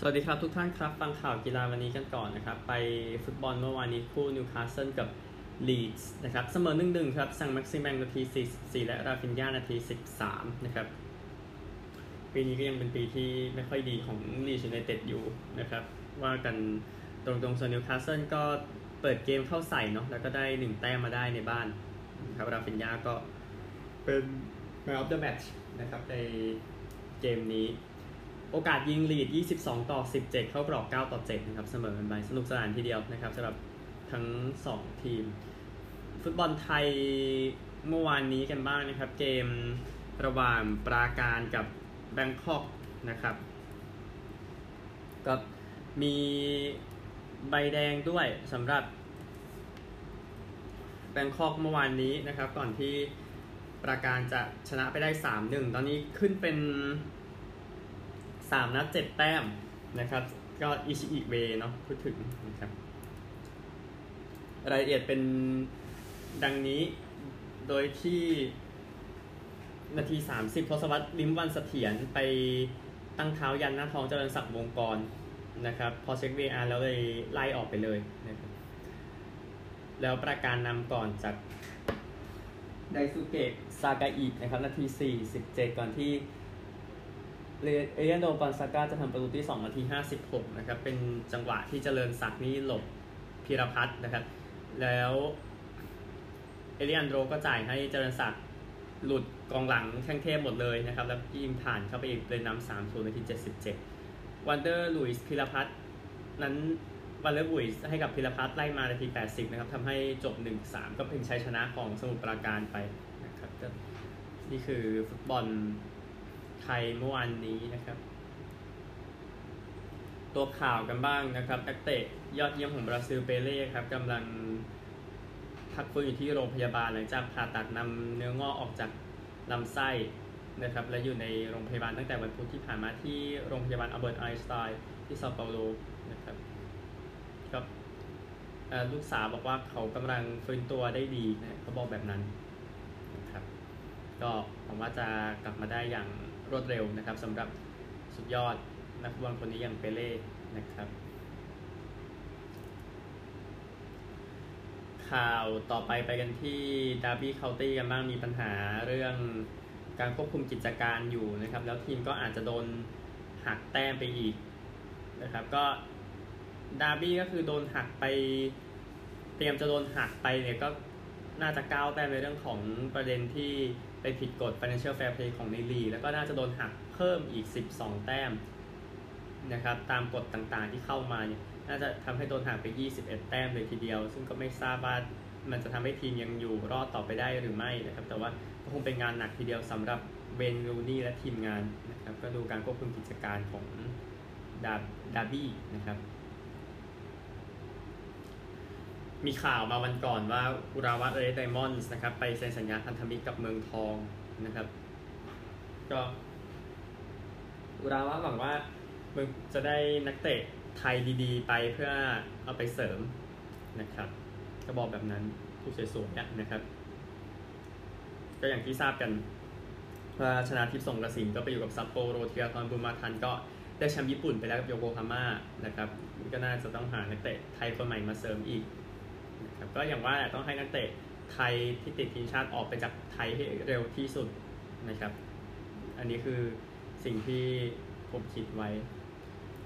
สวัสดีครับทุกท่านครับ ฟังข่าวกีฬาวันนี้กันก่อนนะครับ ไปฟุตบอลเมื่อวานนี้คู่นิวคาสเซิลกับลีดส์นะครับเสมอหนึ่งหนึ่งครับซังแม็กซิแมงนาที 44 และราฟินยานาที 13 นะครับ ปีนี้ก็ยังเป็นปีที่ไม่ค่อยดีของลีดส์ยูไนเต็ดอยู่นะครับ ว่ากันตรงๆส่วนนิวคาสเซิลก็เปิดเกมเข้าใส่เนาะแล้วก็ได้หนึ่งแต้มมาได้ในบ้านนะครับราฟินยาก็เป็น man of the match นะครับในเกมนี้ โอกาสยิงลีด 22 ต่อ 17 เข้ากรอบ 9 ต่อ 7 นะครับ เสมอกันไปสนุกสนานทีเดียวนะครับสำหรับทั้ง 2 ทีม ฟุตบอลไทยเมื่อวานนี้กันบ้างนะครับ เกมระหว่างปราการกับแบงคอกนะครับ ก็มีใบแดงด้วยสำหรับแบงคอกเมื่อวานนี้นะครับ ก่อนที่ปราการจะชนะไปได้ 3-1 ตอนนี้ขึ้นเป็น สามนัดเจ็ดแต้มนะครับ ก็อิชิอิเวเนาะพูดถึงนะครับรายละเอียดเป็นดังนี้โดยที่นาที 30ทศวรรษลิมวันเสถียรไปตั้งเท้ายันหน้าท้องเจริญศักดิ์วงกรนะครับ พอเช็ค VR แล้วเลยไล่ออกไปเลยนะครับแล้วประการนำก่อนจากไดซุเกะซากาอินะครับ นาที 47 ก่อนที่ เอเลียนโดกอนซาก้าจะทำประตูที่2นาที 56 นะครับ เป็นจังหวะที่เจริญศักดิ์นี่หลบพีรพัฒน์นะครับ แล้วเอเลียนโดก็จ่ายให้เจริญศักดิ์หลุดกองหลังแข้งเทพหมดเลยนะครับ แล้วยิงผ่านเข้าไปอีกเลยนำ3 0นาที 77 วันเดอร์ลุยส์พีรพัฒน์นั้นวันเดอร์ลุยส์ให้กับพิรพัฒน์ไล่มานาที 80 นะครับทำให้จบ 1-3 ก็เป็นชัยชนะของสมุทรปราการไปนะครับนี่คือฟุตบอลไทยเมื่อวานนี้นะครับ ตัวข่าวกันบ้างนะครับนักเตะยอดเยี่ยมของบราซิลเปเล่ครับกำลังพักฟื้นอยู่ที่โรงพยาบาลหลังจากผ่าตัดนำเนื้องอกออกจากลำไส้นะครับและอยู่ในโรงพยาบาลตั้งแต่วันพุธที่ผ่านมาที่โรงพยาบาลอัลเบิร์ตไอน์สไตน์ที่ซาเปาโลนะครับก็ลูกสาวบอกว่าเขากำลังฟื้นตัวได้ดีนะเขาบอกแบบนั้นนะครับก็หวังว่าจะกลับมาได้อย่าง รวดเร็วนะครับสำหรับสุดยอดนักฟุตบอลคนนี้อย่างเปเล่นะครับข่าวต่อไปไปกันที่ดาร์บี้เคาน์ตี้กันบ้างมีปัญหาเรื่องการควบคุมกิจการอยู่นะครับ แล้วทีมก็อาจจะโดนหักแต้มไปอีกนะครับ ก็ดาร์บี้ก็คือโดนหักไป เตรียมจะโดนหักไปเนี่ยก็ น่าจะก้าวแต้มในเรื่องของประเด็นที่ไปผิดกฎ Financial Fair Play ของในลีแล้วก็น่าจะโดนหักเพิ่มอีก 12 แต้มนะครับตามกฎต่างๆที่เข้ามาเนี่ยน่าจะทำให้โดนหักไป 21 แต้มเลยทีเดียว ซึ่งก็ไม่ทราบว่ามันจะทำให้ทีมยังอยู่รอดต่อไปได้หรือไม่นะครับ แต่ว่าก็คงเป็นงานหนักทีเดียวสำหรับเบนรูนี่และทีมงานนะครับ ก็ดูการควบคุมกิจการของดาดาร์บี้นะครับ มีข่าวมาวันก่อนว่าอุราวัตเอเรไดมอนส์นะครับ ไปเซ็นสัญญาพันธมิตรกับเมืองทองนะครับ ก็อุราวัตหวังว่ามึงจะได้นักเตะไทยดีๆ ไปเพื่อเอาไปเสริมนะครับก็บอกแบบนั้นผู้สวยๆนะครับ ก็อย่างที่ทราบกันว่าชนะทิพย์ส่งกระสินก็ไปอยู่กับซัปโปโรเทียตอนบุมาทันก็ได้แชมป์ญี่ปุ่นไปแล้วกับโยโกฮาม่านะครับก็น่าจะต้องหานักเตะไทยคนใหม่มาเสริมอีก ครับก็อย่างว่าต้องให้นักเตะไทยที่ติดทีมชาติออกไปจากไทยให้เร็วที่สุดนะครับ อันนี้คือสิ่งที่ผมคิดไว้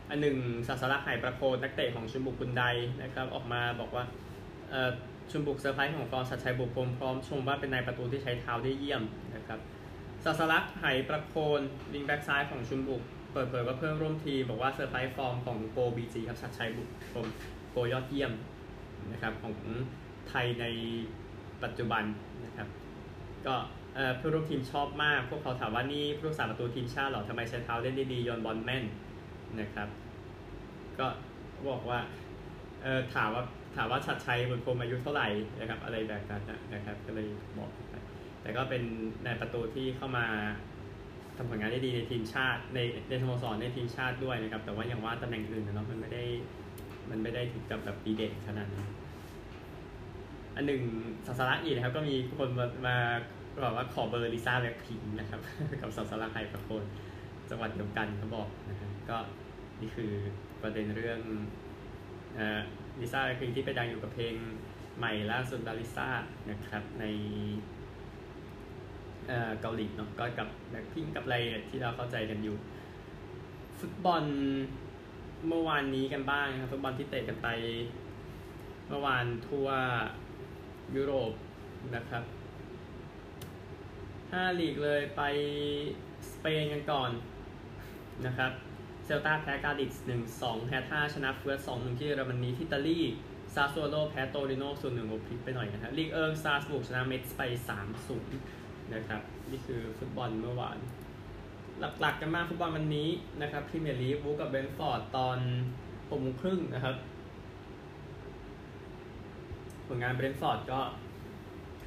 อันหนึ่งศศลักษณ์ไหประโคนนักเตะของชอนบุกฮุนไดนะครับ ออกมาบอกว่าชอนบุกเซอร์ไพรส์ของฟอร์มฉัตรชัยบุตรพรมพร้อมชมว่าเป็นนายประตูที่ใช้เท้าได้เยี่ยมนะครับศศลักษณ์ไหประโคนวิงแบ็กซ้ายของชอนบุกเปิดเผยว่าเพื่อนร่วมทีมบอกว่าเซอร์ไพรส์ฟอร์มของโกบีจีครับฉัตรชัยบุตรพรมโกยอดเยี่ยม นะครับของไทยในปัจจุบันนะครับก็เพื่อนร่วมทีมชอบมาก พวกเขาถามว่านี่ผู้รักษาประตูทีมชาติหรอทำไมใช้เท้าเล่นได้ดีโยนบอลแม่นนะครับ ก็บอกว่าเออถามว่าถามว่าชัดชัยบุญพรมอายุเท่าไหร่นะครับอะไรแบบนั้นนะครับก็เลยบอกไปแต่ก็เป็นในประตูที่เข้ามาทำผลงานได้ดีในทีมชาติในในสโมสรในทีมชาติด้วยนะครับแต่ว่าอย่างว่าตำแหน่งอื่นเนาะมันไม่ได้ มันไม่ได้ถึงกับแบบดีเด่นขนาดนั้นอันหนึ่งศศลักษณ์อีกนะครับ ก็มีคนมามาบอกว่าขอเบอร์ลิซ่าแบล็กพิงก์นะครับ กับศศลักษณ์ไหประโคนจังหวัดเดียวกันเขาบอกนะครับก็นี่คือประเด็นเรื่องลิซ่าคือที่ไปดังอยู่กับเพลงใหม่ล่าสุดลาลิซ่านะครับในเกาหลีเนาะก็กับแบล็กพิงก์กับอะไรที่เราเข้าใจกันอยู่ ฟุตบอล เมื่อวานนี้กันบ้างครับฟุตบอลที่เตะกันไป เมื่อวานทั่วยุโรปนะครับห้าลีกเลยไปสเปนกันก่อนนะครับเซลตาแพ้กาดิสหนึ่งสองแฮร์ธ่าชนะเฟือร์ธสองหนึ่งที่เยอรมนีที่อิตาลีซาสซูโอโลแพ้โตริโนศูนย์หนึ่งโอพลิกไปหน่อยนะครับลีกเอิงสตราส์บูร์กชนะเมตซ์ไปสามศูนย์นะครับ นี่คือฟุตบอลเมื่อวาน หลักๆกันมากฟุตบอลวันนี้นะครับพรีเมียร์ลีกวูล์ฟกับเบรนท์ฟอร์ดตอนหกโมงครึ่งนะครับ ผลงานเบรนท์ฟอร์ดก็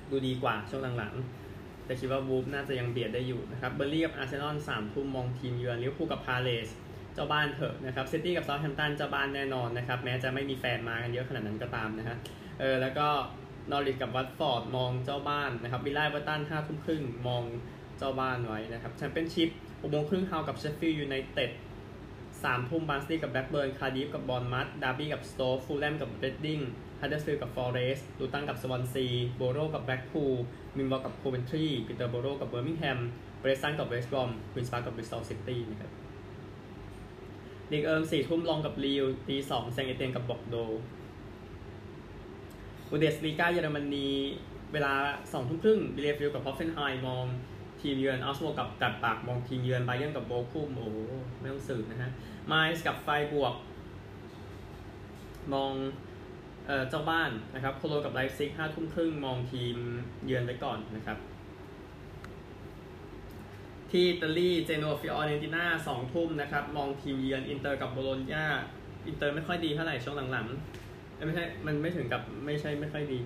ดูดีกว่าช่วงหลังๆ แต่คิดว่าวูล์ฟน่าจะยังเบียดได้อยู่นะครับเบิร์นลี่ย์กับอาร์เซนอลสามทุ่มมองทีมเยือนลิเวอร์พูลกับพาเลซเจ้าบ้านเถอะนะครับซิตี้กับเซาท์แฮมป์ตันเจ้าบ้านแน่นอนนะครับ แม้จะไม่มีแฟนมากันเยอะขนาดนั้นก็ตามนะฮะเออแล้วก็นอริชกับวัตฟอร์ดมองเจ้าบ้านนะครับวิลล่าเอฟเวอร์ตันห้าทุ่มครึ่งมองเจ้าบ้านไว้นะครับแชมเปี้ยนชิพ หกโมงครึ่งฮัลล์กับเชฟฟิลด์ยูไนเต็ดสามทุ่มบาร์นสลีย์กับแบล็คเบิร์น คาร์ดิฟกับบอร์นมัธดาร์บี้กับสโต๊คฟูแล่มกับเรดดิ้งฮัตเดอร์ฟิลด์กับฟอเรสต์ลูตันกับสวอนซี โบโรกับแบล็คพูลมิลล์วอลล์กับโคเวนทรีปีเตอร์โบโรกับเบอร์มิงแฮมเปรสตันกับเวสต์บรอมควีนสปาร์กับบริสตอลซิตี้นะครับลีกเอิงสี่ทุ่มล็องส์กับลีลตีสองแซงต์เอเตียนกับบอร์กโดซ์บุนเดสลีกาเยอรมนีเวลาสองทุ่มครึ่งบีเลเฟลด์กับฮอฟเฟนไฮม์มอง ทีมเยือนเอาก์สบวร์กกับกลัดบัคมองทีมเยือนบาเยิร์นกับโบคุมโอ้ไม่ต้องสืบนะฮะไมนซ์กับไฟร์บวร์ก มองเอ่อเจ้าบ้านนะครับโคโลญกับไลป์ซิกห้าทุ่มครึ่งมองทีมเยือนไปก่อนนะครับ ที่อิตาลีเจนัวฟิออเรนติน่าสองทุ่มนะครับ มองทีมเยือนอินเตอร์กับโบโลญญาอินเตอร์ไม่ค่อยดีเท่าไหร่ช่วงหลังๆไม่ใช่ มันไม่ถึงกับไม่ใช่ไม่ค่อยดี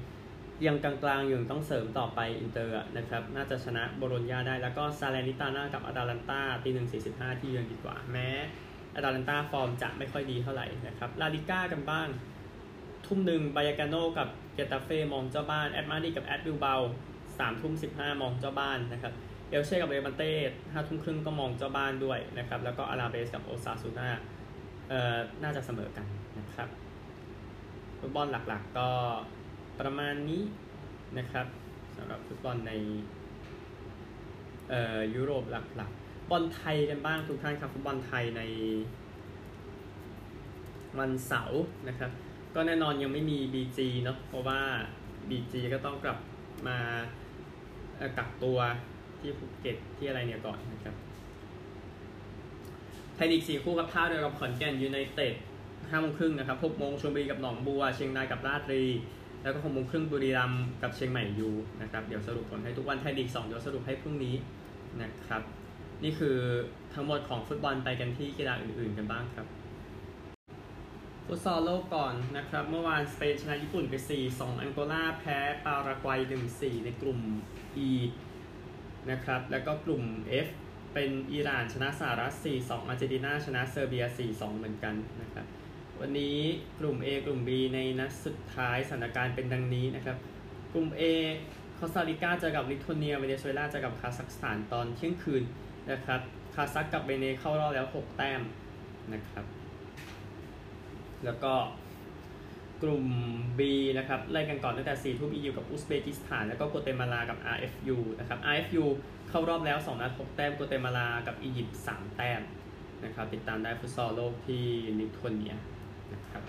ยังกลางๆอยู่ต้องเสริมต่อไปอินเตอร์นะครับ น่าจะชนะโบโลญญาได้ แล้วก็ซาแลร์นิตาน่ากับอาตาลันตาตีหนึ่งสี่สิบห้าทีมเยือนดีกว่า แม้อาตาลันตาฟอร์มจะไม่ค่อยดีเท่าไหร่นะครับ ลาลีกากันบ้าง ทุ่มหนึ่งบาเยกาโนกับเกตาเฟ่มองเจ้าบ้าน แอตมาดริดกับแอตบิลเบาสามทุ่มสิบห้ามองเจ้าบ้านนะครับ เอลเช่กับเรบันเต้ห้าทุ่มครึ่งก็มองเจ้าบ้านด้วยนะครับ แล้วก็อาราเบสกับโอซาซูน่าเอ่อ น่าจะเสมอกันนะครับฟุตบอลหลักๆก็ ประมาณนี้นะครับสำหรับฟุตบอลในเอ่อยุโรปหลักๆ บอลไทยกันบ้างทุกท่านครับฟุตบอลไทยในวันเสาร์นะครับ ก็แน่นอนยังไม่มี BG เนาะเพราะว่า BG ก็ต้องกลับมากักตัวที่ภูเก็ตที่อะไรเนี่ยก่อนนะครับไทยลีกสี่คู่กับท่าเรือกับขอนแก่นยูไนเต็ดห้าโมงครึ่งนะครับหกโมงชลบุรีกับหนองบัว เชียงรายกับราชบุรี แล้วก็หกโมงครึ่งบุรีรัมย์กับเชียงใหม่ยูนะครับเดี๋ยวสรุปผลให้ทุกวันไทยลีกสองเดี๋ยวสรุปให้พรุ่งนี้นะครับนี่คือทั้งหมดของฟุตบอลไปกันที่กีฬาอื่นๆกันบ้างครับ ฟุตซอลโลกก่อนนะครับ เมื่อวานสเปนชนะญี่ปุ่นไป 4 2 อังโกลาแพ้ปารากวัย 1-4 ในกลุ่ม E นะครับ แล้วก็กลุ่ม F เป็นอิหร่านชนะสหรัฐ 4-2 อาร์เจนตินาชนะเซอร์เบีย 4-2 เหมือนกันนะครับ วันนี้กลุ่ม A กลุ่ม B ในนัดสุดท้ายสถานการณ์เป็นดังนี้นะครับ กลุ่ม A คอสตาริกาเจอกับลิทัวเนียเวเนซุเอลาเจอกับคาซัคสถานตอนเที่ยงคืนนะครับคาซัคกับเวเนเข้ารอบแล้ว 6 แต้มนะครับ แล้วก็กลุ่ม B นะครับไล่กันก่อนตั้งแต่ 4 ทุ่ม EU กับอุซเบกิสถาน แล้วก็กัวเตมาลากับ RFU นะครับ RFU เข้ารอบแล้ว 2 นัด 6 แต้มกัวเตมาลากับอียิปต์ 3 แต้มนะครับติดตามได้ฟุตซอลโลกที่ลิทัวเนีย นะครับ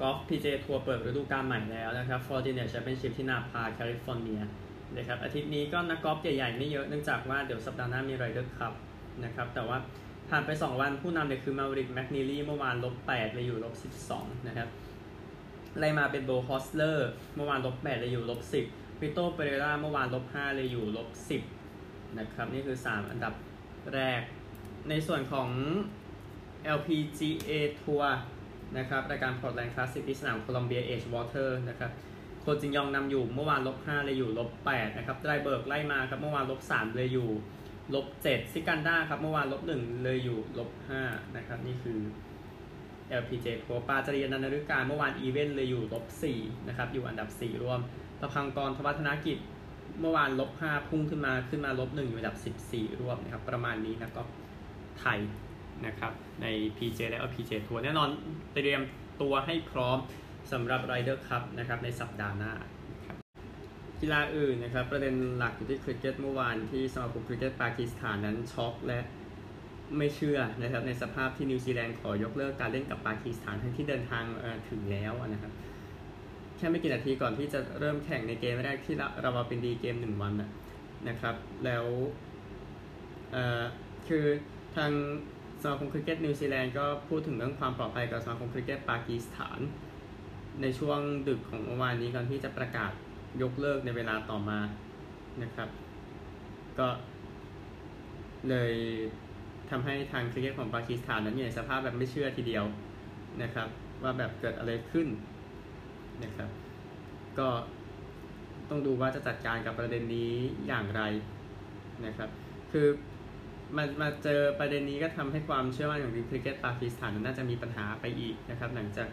กอล์ฟ PJ ทัวร์เปิดฤดูกาลใหม่แล้วนะครับฟอร์ติเน็ตแชมเปี้ยนชิพที่นาพาแคลิฟอร์เนียนะครับอาทิตย์นี้ก็นักกอล์ฟใหญ่ๆไม่เยอะเนื่องจากว่าเดี๋ยวสัปดาห์หน้ามี Ryder Cup นะครับแต่ว่าผ่านไป 2 วันผู้นำเนี่ยคือมาเวอริกแมคนีลี่เมื่อวานลบ8เลยอยู่ลบ12นะครับไล่มาเป็นโบฮอสเลอร์เมื่อวานลบ8เลยอยู่ลบ10มิโตเปเรราเมื่อวานลบ5เลยอยู่ลบ10นะครับนี่คือ 3 อันดับแรก ในส่วนของ LPGA ทัวร์นะครับรายการพอร์ตแลนด์คลาสสิกที่สนามโคลัมเบียเอดจ์วอเตอร์นะครับโคจินยองนำอยู่เมื่อวานลบ5เลยอยู่ลบ8นะครับดรายเบิร์กไล่มาครับเมื่อวานลบ3เลยอยู่ลบ7ซิกันด้าครับเมื่อวานลบ1เลยอยู่ลบ5นะครับนี่คือ LPG ทัวร์ปาจริยนันฤการเมื่อวานอีเวนต์เลยอยู่ลบ4นะครับอยู่อันดับ 4 รวมปภังกรธวัชธนกิจเมื่อวานลบ5พุ่งขึ้นมาขึ้นมาลบ1อยู่อันดับ 14 รวมนะครับประมาณนี้นะก็ไทย นะครับใน PJ และ PJ ทัวร์แน่นอนเตรียมตัวให้พร้อมสำหรับ Ryder Cup นะครับในสัปดาห์หน้ากีฬาอื่นนะครับประเด็นหลักอยู่ที่คริกเก็ตเมื่อวานที่สมาคมคริกเก็ตปากีสถานนั้นช็อกและไม่เชื่อนะครับในสภาพที่นิวซีแลนด์ขอยกเลิกการเล่นกับปากีสถานทั้งที่เดินทางถึงแล้วนะครับแค่ไม่กี่นาทีก่อนที่จะเริ่มแข่งในเกมแรกที่ราวัลปินดีเกมหนึ่งวันนะครับ แล้วคือทาง สมาคมคริกเก็ตนิวซีแลนด์ก็พูดถึงเรื่องความปลอดภัยกับสมาคมคริกเก็ตปากีสถาน ในช่วงดึกของเมื่อวานนี้ก่อนที่จะประกาศยกเลิกในเวลาต่อมานะครับ ก็เลยทำให้ทางคริกเก็ตของปากีสถานนั้นอยู่ในสภาพแบบไม่เชื่อทีเดียวนะครับ ว่าแบบเกิดอะไรขึ้นนะครับ ก็ต้องดูว่าจะจัดการกับประเด็นนี้อย่างไรนะครับ คือ มามาเจอประเด็นนี้ก็ทำให้ความเชื่อมั่นของทีมคริกเก็ตปากีสถานน่าจะมีปัญหาไปอีกนะครับหลังจาก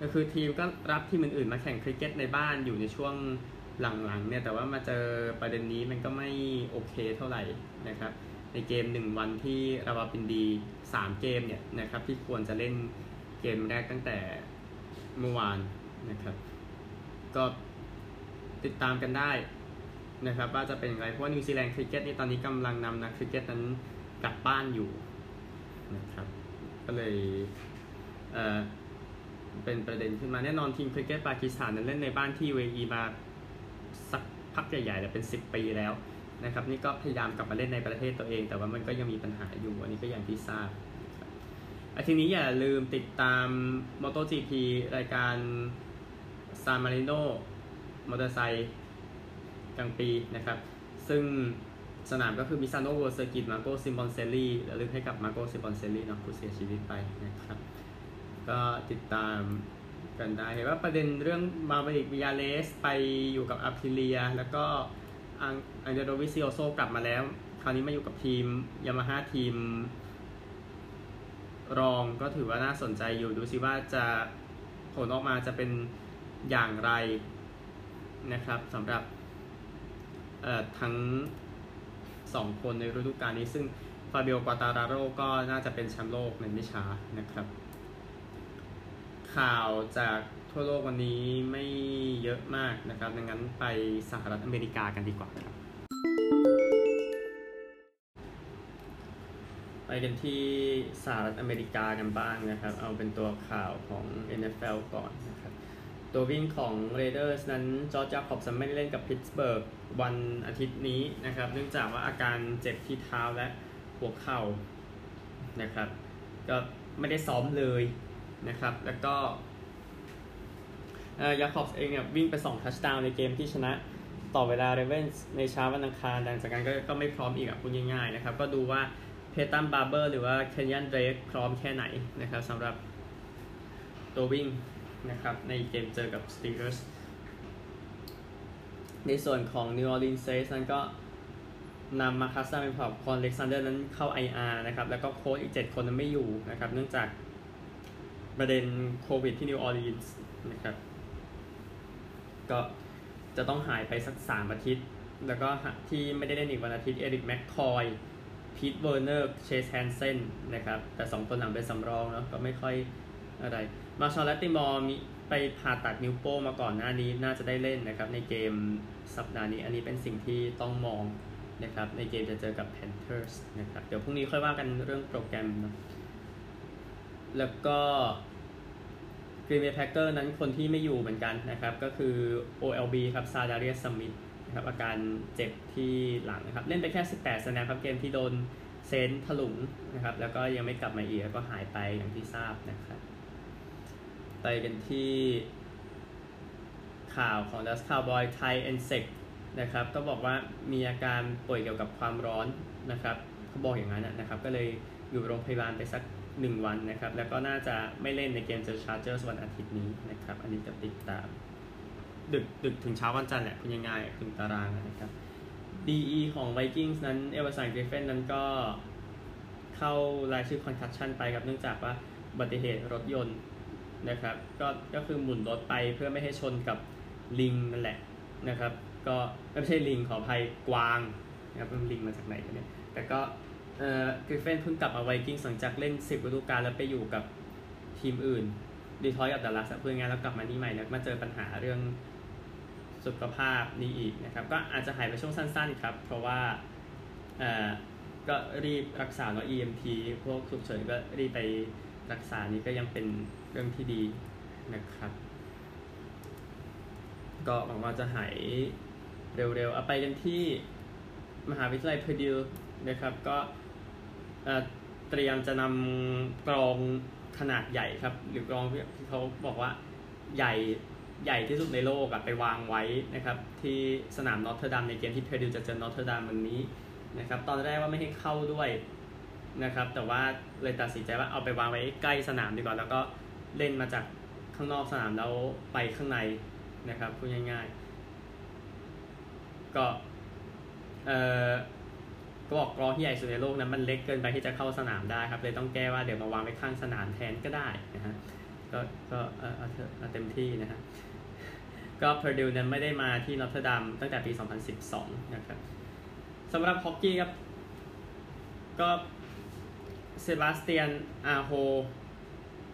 ก็คือทีมก็รับทีมอื่นๆมาแข่งคริกเก็ตในบ้านอยู่ในช่วงหลังๆเนี่ยแต่ว่ามาเจอประเด็นนี้มันก็ไม่โอเคเท่าไหร่นะครับในเกม 1 วันที่ราวาปินดี 3 เกมเนี่ยนะครับที่ควรจะเล่นเกมแรกตั้งแต่เมื่อวานนะครับ ก็ติดตามกันได้นะครับว่าจะเป็นอย่างไรเพราะว่านิวซีแลนด์คริกเก็ตนี่ตอนนี้กำลังนำนักคริกเก็ตนั้น กลับบ้านอยู่นะครับ ก็เลยเอ่อเป็นประเด็นขึ้นมาแน่นอนทีมคริกเก็ตปากีสถานนั้นเล่นในบ้านที่ยูเออีมาสักพักใหญ่ๆแล้วเป็น 10 ปีแล้วนะครับนี่ก็พยายามกลับมาเล่นในประเทศตัวเอง แต่ว่ามันก็ยังมีปัญหาอยู่อันนี้ก็อย่างที่ทราบอาทิตย์นี้อย่าลืมติดตาม MotoGP รายการซานมาริโนมอเตอร์ไซค์กรังด์ปรีซ์นะครับ ซึ่ง สนามก็คือมิซาโนเวิลด์เซอร์กิตมาร์โกซิมอนเชลลี่ระลึกให้กับมาร์โกซิมอนเชลลี่เนาะผู้เสียชีวิตไปนะครับ ก็ติดตามกันได้เห็นว่าประเด็นเรื่องมาเวริกบีญาเลสไปอยู่กับอาพริเลีย แล้วก็อันเดรอาโดวิซิโอโซกลับมาแล้ว คราวนี้มาอยู่กับทีมยามาฮ่าทีม รองก็ถือว่าน่าสนใจอยู่ดูซิว่าจะผลออกมาจะเป็นอย่างไรนะครับสำหรับทั้ง สองคนในฤดูกาลนี้ ซึ่งฟาเบียกวาตาราโรก็น่าจะเป็นแชมป์โลกในไม่ช้านะครับ ข่าวจากทั่วโลกวันนี้ไม่เยอะมากนะครับ ดังนั้นไปสหรัฐอเมริกากันดีกว่าครับ ไปกันที่สหรัฐอเมริกากันบ้างนะครับ เอาเป็นตัวข่าวของ NFL ก่อนนะครับ ตัววิ่งของ Raiders นั้นจอร์จาคอบสันไม่ได้เล่นกับพิตสเบิร์กวันอาทิตย์นี้นะครับ เนื่องจากว่าอาการเจ็บที่เท้าและหัวเข่านะครับ ก็ไม่ได้ซ้อมเลยนะครับ แล้วก็ยาคอบเองเนี่ยวิ่งไป2 touchdown ในเกมที่ชนะต่อเวลาเรเวนส์ในเช้าวันอังคารหลังจากนั้นก็ก็ไม่พร้อมอีกอะพูดง่ายๆนะครับ ก็ดูว่าเพย์ตันบาร์เบอร์หรือว่าเคนยันเดรกพร้อมแค่ไหนนะครับสำหรับตัววิ่ง นะครับ ในเกมเจอกับ Steelers ในส่วนของ New Orleans Saints นั้นก็นำมาคัสซาเป็นผอบควอนอเล็กซานเดอร์นั้นเข้า IR นะครับ แล้วก็โค้ชอีก 7 คนนั้นไม่อยู่นะครับ เนื่องจากประเด็นโควิดที่นิวออร์ลีนส์นะครับ ก็จะต้องหายไปสัก 3 อาทิตย์ แล้วก็ที่ไม่ได้เล่นอีกวันอาทิตย์ เอริกแมคคอยพีทเวอร์เนอร์ เชสแฮนเซนนะครับ แต่ 2 คนหลังเป็นสำรองเนาะก็ไม่ค่อย อะไร มาร์ชอนแลตติมอร์มีไปผ่าตัดนิ้วโป้งมาก่อนหน้านี้น่าจะได้เล่นนะครับ ในเกมสัปดาห์นี้ อันนี้เป็นสิ่งที่ต้องมองนะครับ ในเกมจะเจอกับ Panthers นะครับ เดี๋ยวพรุ่งนี้ค่อยว่ากันเรื่องโปรแกรมนะแล้วก็ Green Bay Packer นั้นคนที่ไม่อยู่เหมือนกันนะครับ ก็คือ OLB ครับซาดาเรียสมิธนะครับอาการเจ็บที่หลังนะครับ เล่นไปแค่ 18 snap ครับเกมที่โดนเซนต์สถลุงนะครับ แล้วก็ยังไม่กลับมาอีกก็หายไปอย่างที่ทราบนะครับ ไปกันที่ข่าวของดัลลัสคาวบอยส์ไทเอ็นเซเกนะครับก็บอกว่ามีอาการป่วยเกี่ยวกับความร้อนนะครับเขาบอกอย่างนั้นนะครับ ก็เลยอยู่โรงพยาบาลไปสักหนึ่งวันนะครับ แล้วก็น่าจะไม่เล่นในเกมเจอชาร์เจอร์สวันอาทิตย์นี้นะครับ อันนี้จะติดตาม ดึกดึกถึงเช้าวันจันทร์แหละคุณยังไงถึงตารางนะครับ DE ของ Vikings นั้นเอเวอร์สันกริฟเฟนนั้นก็เข้ารายชื่อ concussion ไปครับเนื่องจากว่าอุบัติเหตุรถยนต์ นะครับ ก็ก็คือหมุนรถไปเพื่อไม่ให้ชนกับลิงนั่นแหละนะครับ ก็ไม่ใช่ลิงขออภัยกวางนะครับเป็นลิงมาจากไหนกันเนี่ยแต่ก็เอ่อกริฟเฟนเพิ่งกลับมาไวกิ้งหลังจากเล่น 10ฤดูกาลแล้วไปอยู่กับทีมอื่นดีทอยกับดัลลัสเพื่องานแล้วกลับมานี่ใหม่แล้วมาเจอปัญหาเรื่องสุขภาพนี้อีกนะครับ ก็อาจจะหายไปช่วงสั้นๆครับ เพราะว่าเอ่อก็รีบรักษาเนาะ EMT พวกฉุกเฉินก็รีบไปรักษานี้ก็ยังเป็น เรื่องที่ดีนะครับ ก็หวังว่าจะหายเร็วๆ เอาไปกันที่มหาวิทยาลัยเพอร์ดิวนะครับ ก็เตรียมจะนำกลองขนาดใหญ่ครับ หรือกลองที่เขาบอกว่าใหญ่ใหญ่ที่สุดในโลกอะไปวางไว้นะครับ ที่สนามนอเทอร์เดมในเกมที่เพอร์ดิวจะเจอนอเทอร์เดมวันนี้นะครับ ตอนแรกว่าไม่ให้เข้าด้วยนะครับ แต่ว่าเลยตัดสินใจว่าเอาไปวางไว้ใกล้สนามดีกว่าแล้วก็ เล่นมาจากข้างนอกสนามแล้วไปข้างในนะครับพูดง่ายๆ ก็เออก็บอกกลองที่ใหญ่สุดในโลกนั้นมันเล็กเกินไปที่จะเข้าสนามได้ครับเลยต้องแก้ว่าเดี๋ยวมาวางไว้ข้างสนามแทนก็ได้นะฮะก็ก็เออเอาเต็มที่นะฮะก็เพอร์ดิวนั้นไม่ได้มาที่นอเทอร์เดมตั้งแต่ปี 2012 นะครับสำหรับฮอกกี้ครับ ก็เซบาสเตียนอาโฮ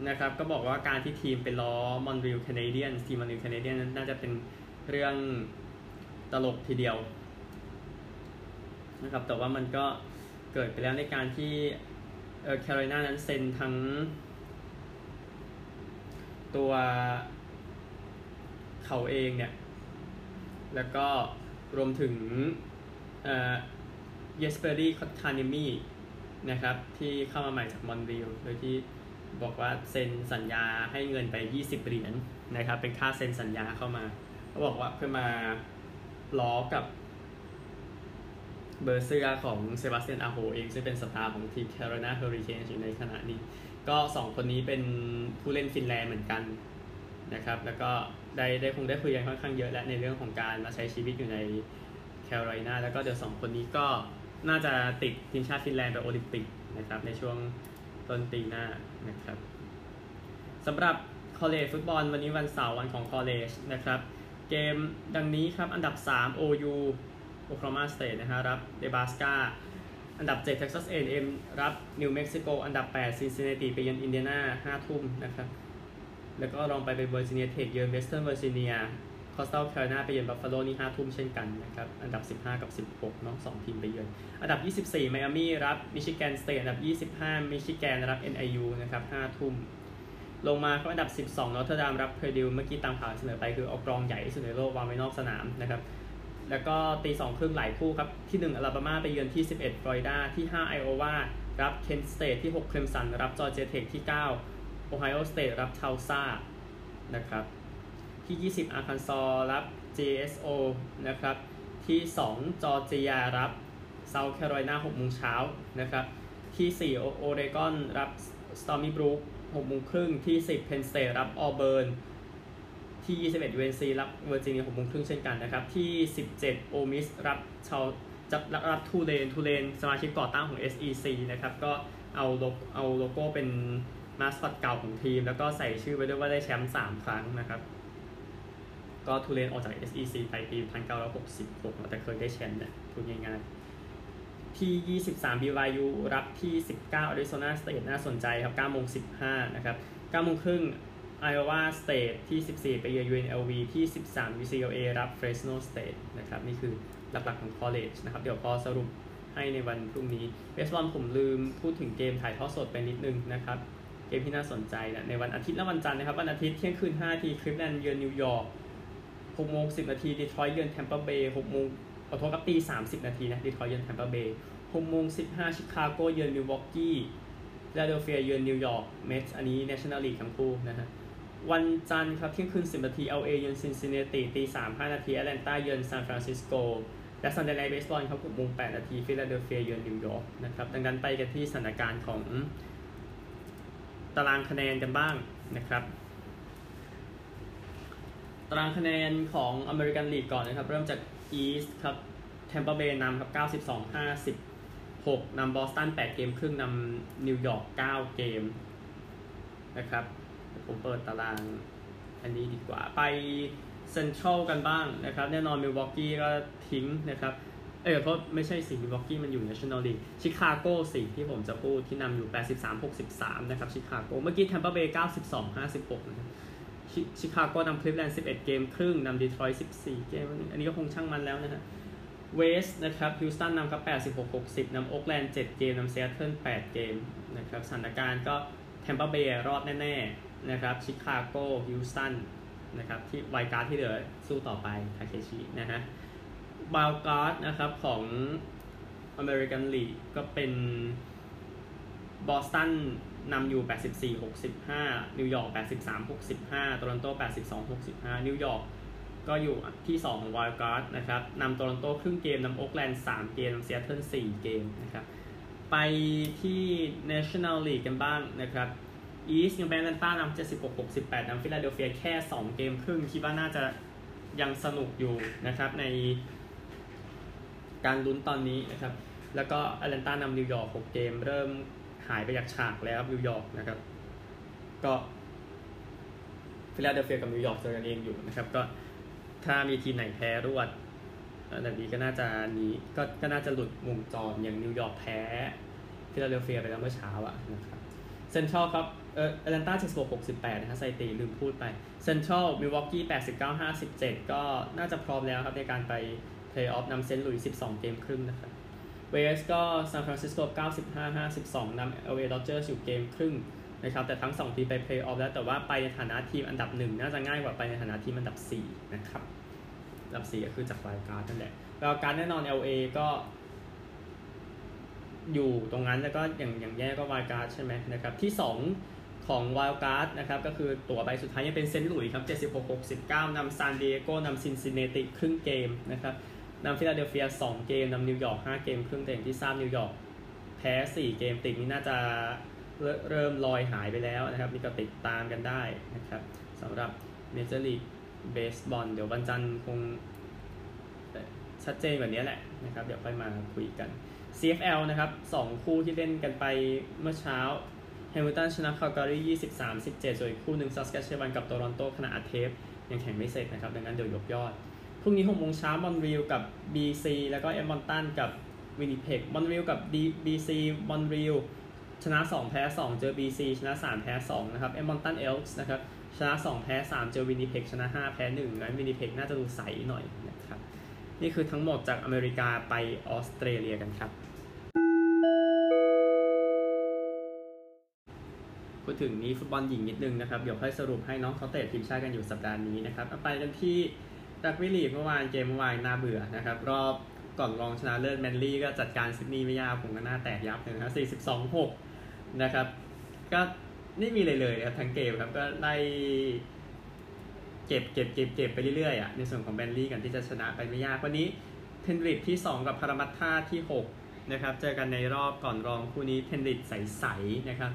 นะครับก็บอกว่าการที่ทีมเป็นล้อมอนริลแคนาเดียนทีมมอนริลแคนาเดียนนั้นน่าจะเป็นเรื่องตลกทีเดียวนะครับแต่ว่ามันก็เกิดไปแล้วในการที่เออแคโรไลนานั้นเซ็นทั้งตัวเขาเองเนี่ย แล้วก็รวมถึงเยสเปรีคอตคาเนียมีนะครับ ที่เข้ามาใหม่จากมอนทรีออลโดยที่ บอกว่าเซ็นสัญญาให้เงินไป 20เหรียญนะครับ เป็นค่าเซ็นสัญญาเข้ามาเขาบอกว่าเพื่อมาล้อกับเบอร์เสื้อของเซบาสเตียนอาโฮเองซึ่งเป็นสตาร์ของทีมแคโรไลนาเฮอริเคนอยู่ในขณะนี้ ก็ 2 คนนี้เป็นผู้เล่นฟินแลนด์เหมือนกันนะครับ แล้วก็ได้ได้คงได้คุยกันค่อนข้างเยอะและในเรื่องของการมาใช้ชีวิตอยู่ในแคโรไลนาแล้วก็เดี๋ยวสองคนนี้ก็น่าจะติดทีมชาติฟินแลนด์ไปโอลิมปิกนะครับในช่วง ต้นปีหน้านะครับสำหรับ college football วันนี้วันเสาร์วันของ college นะครับ เกมดังนี้ครับอันดับ 3 OU โอคลาโฮมาสเตทนะฮะรับเนบราสกาอันดับ7 Texas A&M รับนิวเม็กซิโกอันดับ8ซินซินเนติไปเยือนอินเดียนา5ทุ่มนะครับ แล้วก็ลองไปเป็นเวอร์จิเนียเทคเยือนเวสเทิร์นเวอร์จิเนีย คอสตัลแคโรไลนาไปเยือนบัฟฟาโลนี่5ทุ่มเช่นกันนะครับ อันดับ 15 กับ 16เนาะ2ทีมไปเยือน อันดับ 24 ไมอามี่รับมิชิแกนสเตทอันดับ 25 มิชิแกนรับ NIU นะครับ5ทุ่ม ลงมาก็อันดับ 12นอเทอร์เดมรับเพอร์ดิวเมื่อกี้ตามข่าวเสนอไปคือเอากลองใหญ่ที่สุดในโลกวางไว้นอกสนามนะครับ แล้วก็ตีสองครึ่งหลายคู่ครับ ที่ 1 อลาบามาไปเยือนที่ 11ฟลอริดาที่ 5 ไอโอวารับเคนสเตทที่6เคลมสันรับจอร์เจียเทคที่ 9 โอไฮโอสเตทรับทัลซานะครับ ที่ 20 อาร์คันซอรับ GSO นะครับ ที่ 2 จอร์เจียรับเซาท์แคโรไลนา6โมงเช้านะครับ ที่ 4 โอเรกอนรับสตอร์มี่บรูค6โมงครึ่ง ที่ 10 เพนสเตทรับออเบิร์น ที่ 21 UNC รับเวอร์จิเนีย6โมงครึ่งเช่นกันนะครับ ที่ 17 โอลมิสรับชาวจะรับทูเลนทูเลนสมาชิกก่อตั้งของ SEC นะครับ ก็เอาโลเอาโลโก้เป็นมาสคอตเก่าของทีม แล้วก็ใส่ชื่อไว้ด้วยว่าได้แชมป์3ครั้งนะครับ ก็ทูเลนออกจาก SEC ไปปี1966 แต่เคยได้แชมป์เนี่ยพูดง่ายๆที่ 23 BYU รับที่ 19 Arizona State น่าสนใจครับ9โมง15 นะครับ9โมงครึ่ง Iowa State ที่ 14 ไปเยือน UNLV ที่ 13 UCLA รับ Fresno State นะครับ นี่คือหลักๆของ college นะครับ เดี๋ยวพอสรุปให้ในวันพรุ่งนี้เบสบอลผมลืมพูดถึงเกมถ่ายทอดสดไปนิดนึงนะครับ เกมที่น่าสนใจนะในวันอาทิตย์และวันจันทร์นะครับ วันอาทิตย์เที่ยงคืน5ทีคลิฟแลนด์เยือนนิวยอร์ก 6โมง10 นาทีดีทรอยต์เยือนแทมเปอร์เบย์6โมงขอโทษครับตี30 นาทีนะดีทรอยต์เยือนแทมเปอร์เบย์6โมง15 ชิคาโกเยือนมิลวอกกี้ฟิลาเดลเฟียเยือนนิวยอร์กเมทส์อันนี้ National League ทั้งคู่นะฮะวันจันทร์ครับเที่ยงคืน 10 นาที LA เยือนซินซินเนติตี3 5 นาทีแอตแลนตาเยือนซานฟรานซิสโกและ Sunday Night Baseball ครับ6โมง8นาทีฟิลาเดลเฟียเยือนนิวยอร์กนะครับดังนั้นไปกันที่สถานการณ์ของตารางคะแนนกันบ้างนะครับ ตารางคะแนนของ American League ก่อนนะครับ เริ่มจากEast ครับแทมปาเบย์นำครับ 92 56นำบอสตัน 8 เกมครึ่งนำนิวยอร์ก 9 เกมนะครับผมเปิดตารางอันนี้ดีกว่าไปเซ็นทรัลกันบ้างนะครับ แน่นอนมิลวอกกี้ก็ทิ้งนะครับ เออโทษไม่ใช่สิมิลวอกกี้มันอยู่ National League ชิคาโกสิที่ผมจะพูดที่นำอยู่ 83-63 นะครับชิคาโกเมื่อกี้แทมเปอร์เบย์92-56นะครับ ชิคาโกนำคลิฟแลนด์ 11 เกมครึ่งนำดีทรอยต์14 เกมอันนี้ก็คงช่างมันแล้วนะฮะ West นะครับฮิวสตันนำกับ86-60นำโอ๊กแลนด์ 7 เกมนำเซียเทิล8 เกมนะครับสถานการณ์ก็แทมเปอร์เบย์รอดแน่ๆนะครับชิคาโกฮิวสตันนะครับที่ Wild Card ที่เหลือสู้ต่อไปทาเคชินะฮะ Wild Card นะครับของ American League ก็เป็นบอสตัน นำอยู่ 84 65 นิวยอร์ก 83 65 โตรอนโต 82 65 นิวยอร์กก็อยู่ที่2ของ Wild Card นะครับนำโตรอนโตครึ่งเกมนำโอ๊กแลนด์3เกมนำเซียเทิล4เกมนะครับไปที่ National League กันบ้างนะครับ East ยังแอตแลนต้านำ76 68นำฟิลาเดลเฟียแค่ 2 เกมครึ่ง คิดว่าน่าจะยังสนุกอยู่นะครับในการลุ้นตอนนี้นะครับ แล้วก็แอตแลนตานำนิวยอร์ก 6 เกม เริ่ม หายไปจากฉากแล้วนิวยอร์กนะครับ ก็ฟิลาเดลเฟียกับนิวยอร์กเจอกันเองอยู่นะครับ ก็ถ้ามีทีมไหนแพ้รวดอันนี้ก็น่าจะนี้ก็ก็น่าจะหลุดวงจรอย่างนิวยอร์กแพ้ฟิลาเดลเฟียไปแล้วเมื่อเช้าอะนะครับเซนทรัลครับเออแอตแลนต้า76 68 นะฮะโทษทีลืมพูดไปเซนทรัลมิลวอกกี้89 57 ก็น่าจะพร้อมแล้วครับในการไปเพลย์ออฟนำเซนต์หลุยส์12 เกมครึ่งนะครับ West ก็ซานฟรานซิสโก95 52นำ LA Dodgers อยู่เกมครึ่งนะครับแต่ทั้ง 2 ทีมไปเพลย์ออฟแล้วแต่ว่าไปในฐานะทีมอันดับ 1 น่าจะง่ายกว่าไปในฐานะทีมอันดับ 4 นะครับ อันดับ 4 ก็คือจาก Wild Card นั่นแหละแล้วก็แน่นอน LA ก็ อยู่ตรงนั้นแล้วก็อย่างอย่างแย่ก็ Wild Card ใช่ไหมนะครับ ที่ 2 ของ Wild Card นะครับ ก็คือตั๋วใบสุดท้ายยังเป็นเซนต์หลุยส์ครับ 76 69นำซานดิเอโกนำซินซินเนติครึ่งเกมนะครับ นำฟิลาเดลเฟีย 2 เกมนำนิวยอร์ก 5 เกมครึ่งแต่อย่างที่ทราบนิวยอร์กแพ้ 4 เกมติดนี่น่าจะเริ่มลอยหายไปแล้วนะครับนี่ก็ติดตามกันได้นะครับสำหรับเมเจอร์ลีกเบสบอลเดี๋ยววันจันทร์คงชัดเจนกว่านี้แหละนะครับ เดี๋ยวค่อยมาคุยกัน CFL นะครับ 2 คู่ที่เล่นกันไปเมื่อเช้าแฮมิลตันชนะคาลการี23 17ส่วนอีกคู่หนึ่งซัสแคชเชวันกับโตรอนโตขณะอัดเทปยังแข่งไม่เสร็จนะครับ ดังนั้นเดี๋ยวยกยอด รุ่งนี้6โมงเช้ามอนริลกับ BC แล้วก็เอมอนตันกับวินิเพกมอนริลกับ BC มอนริลชนะ 2 แพ้ 2 เจอ BC ชนะ 3 แพ้ 2 นะครับเอดมอนตัน Elks นะครับชนะ 2 แพ้ 3 เจอวินิเพกชนะ 5 แพ้1งั้นวินิเพกน่าจะดูใสหน่อยนะครับนี่คือทั้งหมดจากอเมริกาไปออสเตรเลียกันครับพูดถึงนี้ฟุตบอลหญิงนิดนึงนะครับ เดี๋ยวค่อยสรุปให้น้องเขาเตะทีมชาติกันอยู่สัปดาห์นี้นะครับไปกันที่ รักวิลีเมื่อวานเกมเมื่อวานน่าเบื่อนะครับ รอบก่อนรองชนะเลิศแมนลี่ก็จัดการซิดนีย์ไม่ยากผมก็น่าแตกยับเลยนะครับ42 6 นะครับ ก็ไม่มีเลยเลยครับทั้งเกมครับก็ไล่เก็บเก็บเก็บเก็บไปเรื่อยๆอะในส่วนของแบนลี่กันที่จะชนะไปไม่ยากวันนี้เทนริดที่ 2 กับพารามัตท่าที่ 6 นะครับ เจอกันในรอบก่อนรองคู่นี้เทนริดใสๆนะครับ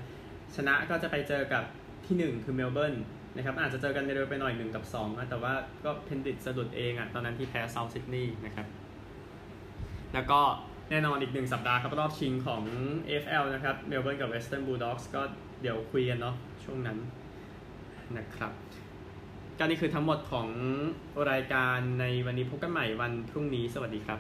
ชนะก็จะไปเจอกับที่ 1 คือเมลเบิร์น นะครับอาจจะเจอกันเร็วไปหน่อย1กับ2นะแต่ว่าก็เทนริดสะดุดเองอะตอนนั้นที่แพ้เซาท์ซิดนีย์นะครับแล้วก็แน่นอนอีกหนึ่งสัปดาห์ครับรอบชิงของ AFL นะครับเมลเบิร์นกับเวสเทิร์นบูลด็อกส์ก็เดี๋ยวคุยกันเนาะช่วงนั้นนะครับก็นี่คือทั้งหมดของรายการในวันนี้พบกันใหม่วันพรุ่งนี้สวัสดีครับ